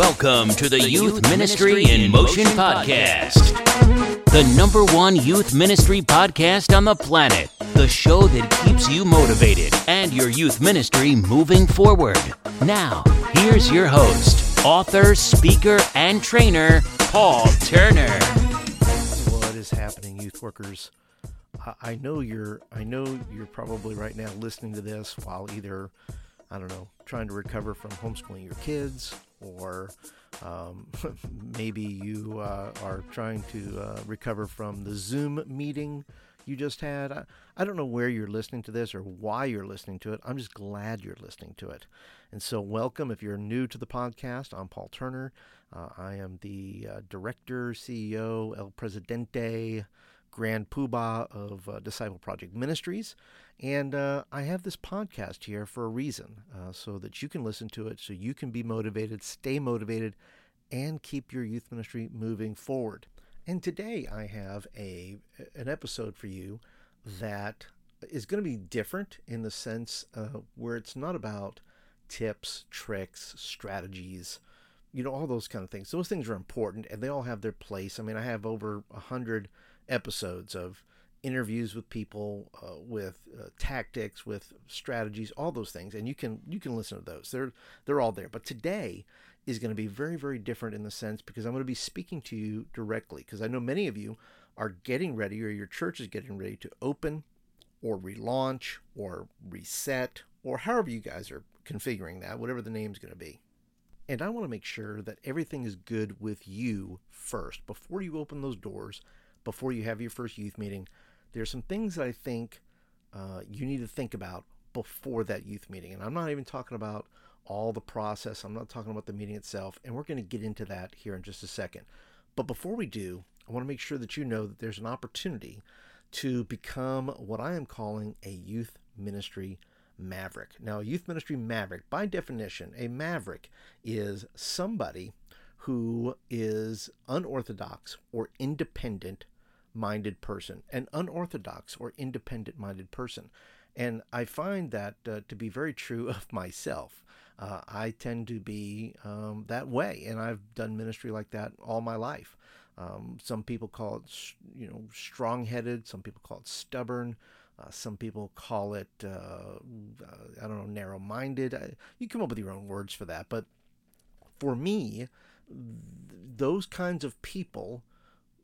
Welcome to the Youth Ministry in Motion podcast, the number one youth ministry podcast on the planet. The show that keeps you motivated and your youth ministry moving forward. Now, here's your host, author, speaker, and trainer, Paul Turner. What is happening, youth workers? I- I know you're. I know you're probably right now listening to this while either, I don't know, trying to recover from homeschooling your kids, or um, maybe you uh, are trying to uh, recover from the Zoom meeting you just had. I, I don't know where you're listening to this or why you're listening to it. I'm just glad you're listening to it. And so, welcome. If you're new to the podcast, I'm Paul Turner. Uh, I am the uh, director, CEO, El Presidente, Grand Poobah of uh, Disciple Project Ministries. And uh, I have this podcast here for a reason, uh, so that you can listen to it, so you can be motivated, stay motivated, and keep your youth ministry moving forward. And today I have a an episode for you that is going to be different in the sense uh, where it's not about tips, tricks, strategies, you know, all those kind of things. Those things are important and they all have their place. I mean, I have over a hundred episodes of interviews with people, uh, with uh, tactics, with strategies, all those things, and you can you can listen to those. They're they're all there. But today is going to be very very different in the sense because I'm going to be speaking to you directly because I know many of you are getting ready or your church is getting ready to open or relaunch or reset or however you guys are configuring that, whatever the name's going to be. And I want to make sure that everything is good with you first before you open those doors, before you have your first youth meeting. There's some things that I think uh, you need to think about before that youth meeting. And I'm not even talking about all the process, I'm not talking about the meeting itself. And we're going to get into that here in just a second. But before we do, I want to make sure that you know that there's an opportunity to become what I am calling a youth ministry maverick. Now, a youth ministry maverick, by definition, a maverick is somebody who is unorthodox or independent minded person, an unorthodox or independent minded person. And I find that uh, to be very true of myself. Uh, I tend to be um, that way, and I've done ministry like that all my life. Um, some people call it, you know, strong-headed. Some people call it stubborn. Uh, some people call it, uh, I don't know, narrow-minded. you come up with your own words for that. But for me, those kinds of people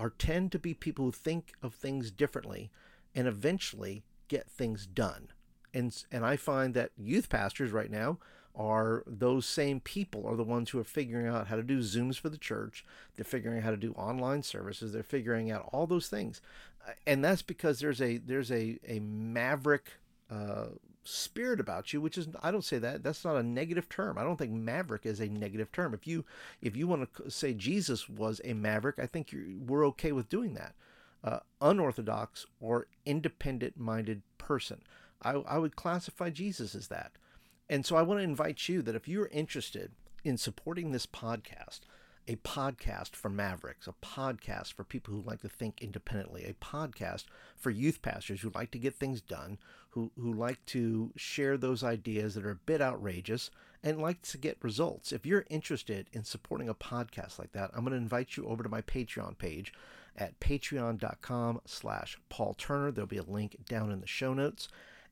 are tend to be people who think of things differently, and eventually get things done. And and I find that youth pastors right now are those same people are the ones who are figuring out how to do zooms for the church. They're figuring out how to do online services. They're figuring out all those things. Uh, and that's because there's a there's a a maverick uh, spirit about you which is i don't say that that's not a negative term. I don't think maverick is a negative term. If you if you want to say jesus was a maverick i think we're okay with doing that. Uh, unorthodox or independent minded person. I, I would classify jesus as that. And so I want to invite you that if you're interested in supporting this podcast, a podcast for mavericks, a podcast for people who like to think independently, a podcast for youth pastors who like to get things done, who, who like to share those ideas that are a bit outrageous and like to get results. If you're interested in supporting a podcast like that, I'm going to invite you over to my Patreon page at patreon.com slash Paul Turner. There'll be a link down in the show notes.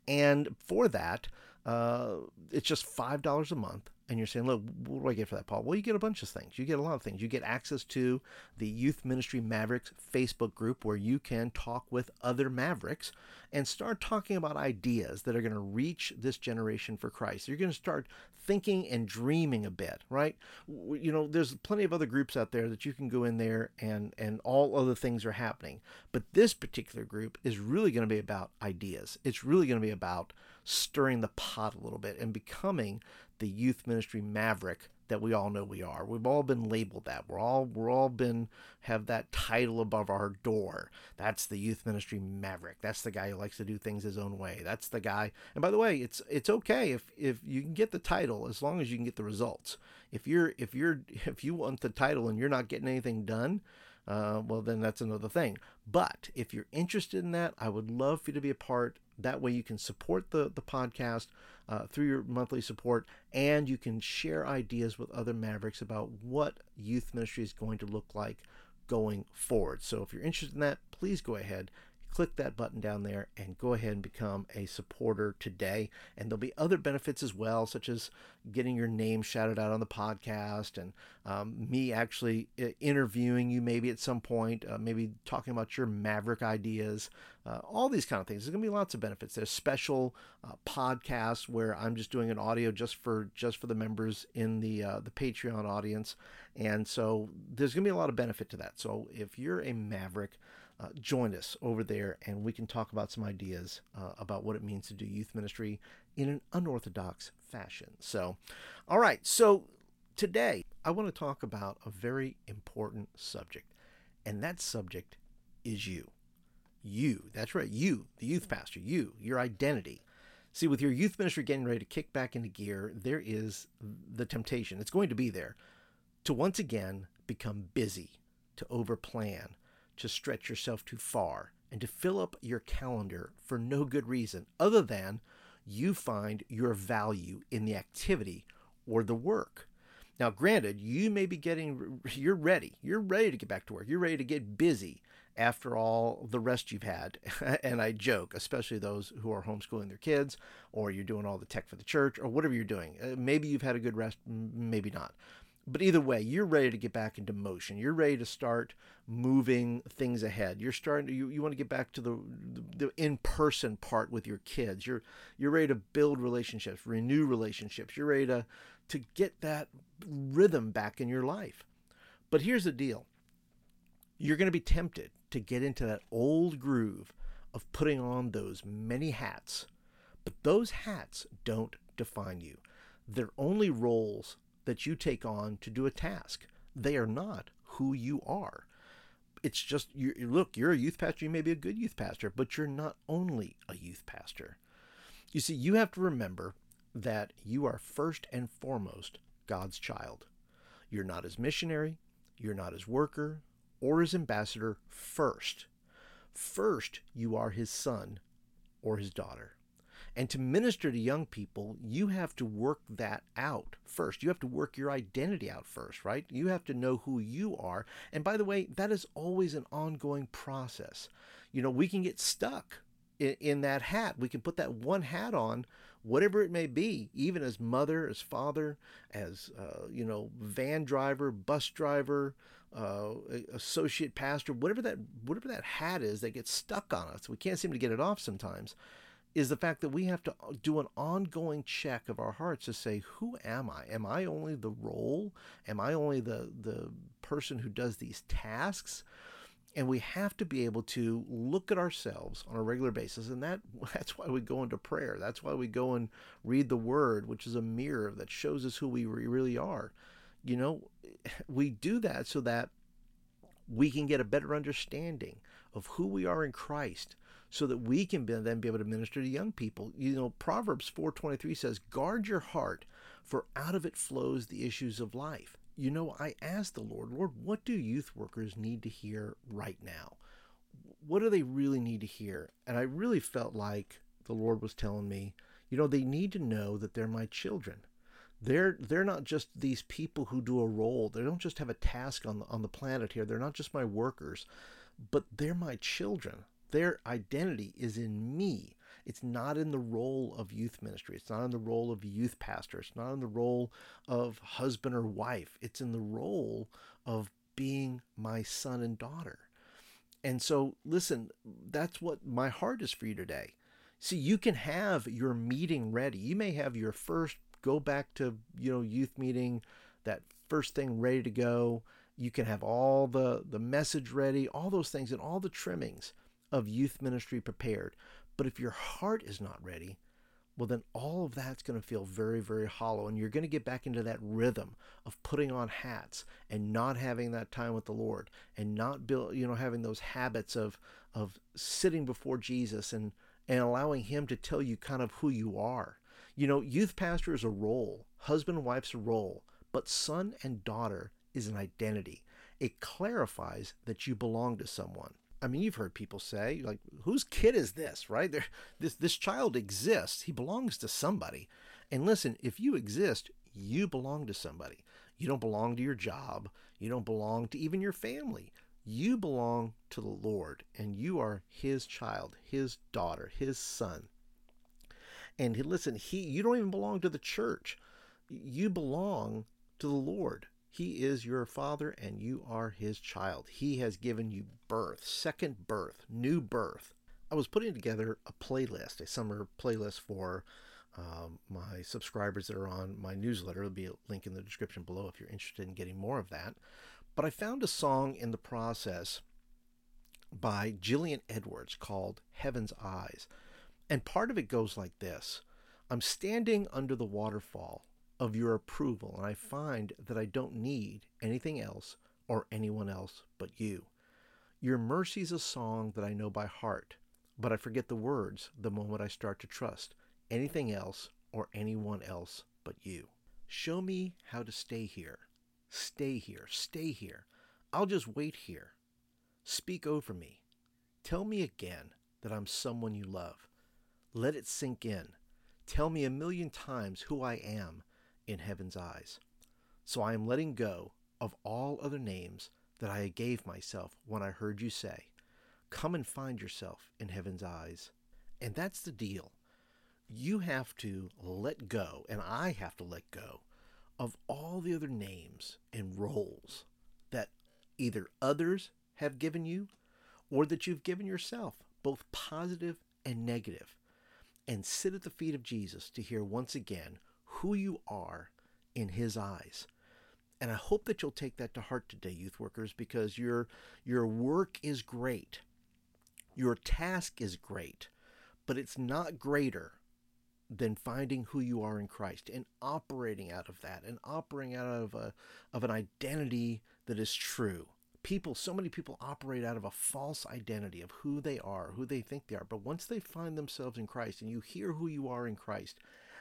And for that, uh, it's just five dollars a month, and you're saying, look, what do I get for that, Paul? Well, you get a bunch of things. You get a lot of things. You get access to the Youth Ministry Mavericks Facebook group where you can talk with other Mavericks and start talking about ideas that are going to reach this generation for Christ. You're going to start thinking and dreaming a bit, right? You know, there's plenty of other groups out there that you can go in there and and all other things are happening. But this particular group is really going to be about ideas. It's really going to be about stirring the pot a little bit and becoming the youth ministry maverick that we all know we are. We've all been labeled that. We're all we're all been have that title above our door. That's the youth ministry maverick. That's the guy who likes to do things his own way. That's the guy. And by the way, it's it's okay if if you can get the title as long as you can get the results. If you're if you're if you want the title and you're not getting anything done, uh, well then that's another thing. But if you're interested in that, I would love for you to be a part That way you can support the, the podcast uh, through your monthly support and you can share ideas with other Mavericks about what youth ministry is going to look like going forward. So if you're interested in that, please go ahead click that button down there and go ahead and become a supporter today. And there'll be other benefits as well, such as getting your name shouted out on the podcast and um, me actually uh, interviewing you maybe at some point, uh, maybe talking about your Maverick ideas, uh, all these kind of things. There's going to be lots of benefits. There's special uh, podcasts where I'm just doing an audio just for just for the members in the uh, the Patreon audience, and so there's going to be a lot of benefit to that. So if you're a Maverick, uh, join us over there and we can talk about some ideas uh, about what it means to do youth ministry in an unorthodox fashion. So, all right, so today I want to talk about a very important subject, and that subject is you. You, that's right, you, the youth pastor, you, your identity. See, with your youth ministry getting ready to kick back into gear, there is the temptation, it's going to be there, to once again become busy, to overplan, to stretch yourself too far and to fill up your calendar for no good reason other than you find your value in the activity or the work. Now, granted, you may be getting, you're ready. You're ready to get back to work. You're ready to get busy after all the rest you've had. and I joke, especially those who are homeschooling their kids or you're doing all the tech for the church or whatever you're doing. Uh, maybe you've had a good rest, maybe not but either way, you're ready to get back into motion. You're ready to start moving things ahead. You're starting to you, you want to get back to the the in-person part with your kids. You're you're ready to build relationships, renew relationships. You're ready to to get that rhythm back in your life. But here's the deal. You're going to be tempted to get into that old groove of putting on those many hats. But those hats don't define you. They're only roles that you take on to do a task. They are not who you are. It's just you look, you're a youth pastor, you may be a good youth pastor, but you're not only a youth pastor. You see, you have to remember that you are first and foremost God's child. You're not his missionary, you're not his worker or his ambassador first. First, you are his son or his daughter. And to minister to young people, you have to work that out first. You have to work your identity out first, right? You have to know who you are. And by the way, that is always an ongoing process. You know, we can get stuck in, in that hat. We can put that one hat on, whatever it may be, even as mother, as father, as, uh, you know, van driver, bus driver, uh, associate pastor, whatever that whatever that hat is that gets stuck on us. We can't seem to get it off sometimes is the fact that we have to uh, do an ongoing check of our hearts to say, who am I? Am I only the role? Am I only the the person who does these tasks? And we have to be able to look at ourselves on a regular basis, and that that's why we go into prayer. That's why we go and read the Word, which is a mirror that shows us who we really are. You know, we do that so that we can get a better understanding of who we are in Christ so that we can then be able to minister to young people. You know, Proverbs 4:23 says, "Guard your heart, for out of it flows the issues of life." You know, I asked the Lord, Lord, what do youth workers need to hear right now? What do they really need to hear? And I really felt like the Lord was telling me, you know, they need to know that they're my children. They're they're not just these people who do a role. They don't just have a task on the, on the planet here. They're not just my workers, but they're my children. Their identity is in me. It's not in the role of youth ministry. It's not in the role of youth pastor. It's not in the role of husband or wife. It's in the role of being my son and daughter. And so, listen, that's what my heart is for you today. See, you can have your meeting ready. You may have your first go back to, you know, youth meeting, that first thing ready to go. You can have all the the message ready, all those things and all the trimmings of youth ministry prepared. But if your heart is not ready, well, then all of that's going to feel very, very hollow. And you're going to get back into that rhythm of putting on hats and not having that time with the Lord and not build, you know, having those habits of, of sitting before Jesus and, and allowing Him to tell you kind of who you are. You know, youth pastor is a role, husband and wife's a role, but son and daughter is an identity. It clarifies that you belong to someone. I mean, you've heard people say, like, whose kid is this, right? There, this, this child exists. He belongs to somebody. And listen, if you exist, you belong to somebody. You don't belong to your job. You don't belong to even your family. You belong to the Lord, and you are His child, His daughter, His son. And listen, He, you don't even belong to the church. You belong to the Lord. He is your father and you are his child. He has given you birth, second birth, new birth. I was putting together a playlist, a summer playlist for um, my subscribers that are on my newsletter. There'll be a link in the description below if you're interested in getting more of that. But I found a song in the process by Gillian Edwards called Heaven's Eyes. And part of it goes like this I'm standing under the waterfall of your approval, and I find that I don't need anything else or anyone else but you. Your mercy is a song that I know by heart, but I forget the words the moment I start to trust anything else or anyone else but you. Show me how to stay here. Stay here. Stay here. I'll just wait here. Speak over me. Tell me again that I'm someone you love. Let it sink in. Tell me a million times who I am in heaven's eyes. So I am letting go of all other names that I gave myself when I heard you say, Come and find yourself in heaven's eyes. And that's the deal. You have to let go, and I have to let go of all the other names and roles that either others have given you or that you've given yourself, both positive and negative, and sit at the feet of Jesus to hear once again who you are in his eyes. And I hope that you'll take that to heart today, youth workers, because your your work is great. Your task is great, but it's not greater than finding who you are in Christ and operating out of that and operating out of a of an identity that is true. People, so many people operate out of a false identity of who they are, who they think they are. But once they find themselves in Christ and you hear who you are in Christ,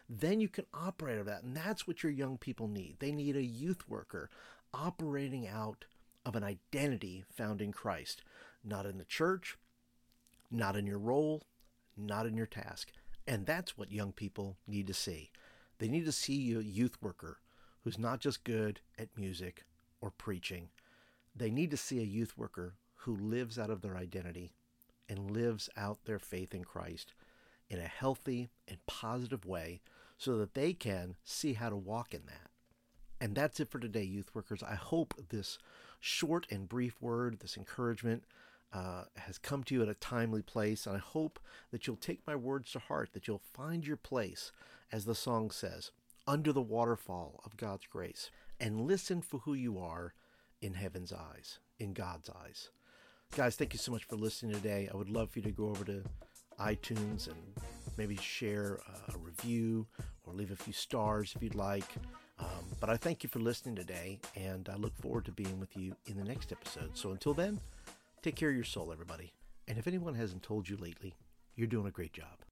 then you can operate out of that. And that's what your young people need. They need a youth worker operating out of an identity found in Christ, not in the church, not in your role, not in your task. And that's what young people need to see. They need to see a youth worker who's not just good at music or preaching. They need to see a youth worker who lives out of their identity and lives out their faith in Christ in a healthy and positive way so that they can see how to walk in that. And that's it for today, youth workers. I hope this short and brief word, this encouragement, uh, has come to you at a timely place. And I hope that you'll take my words to heart, that you'll find your place, as the song says, under the waterfall of God's grace, and listen for who you are in heaven's eyes, in God's eyes. Guys, thank you so much for listening today. I would love for you to go over to iTunes and maybe share a review or leave a few stars if you'd like. Um, but I thank you for listening today, and I look forward to being with you in the next episode. So until then, take care of your soul, everybody. And if anyone hasn't told you lately, you're doing a great job.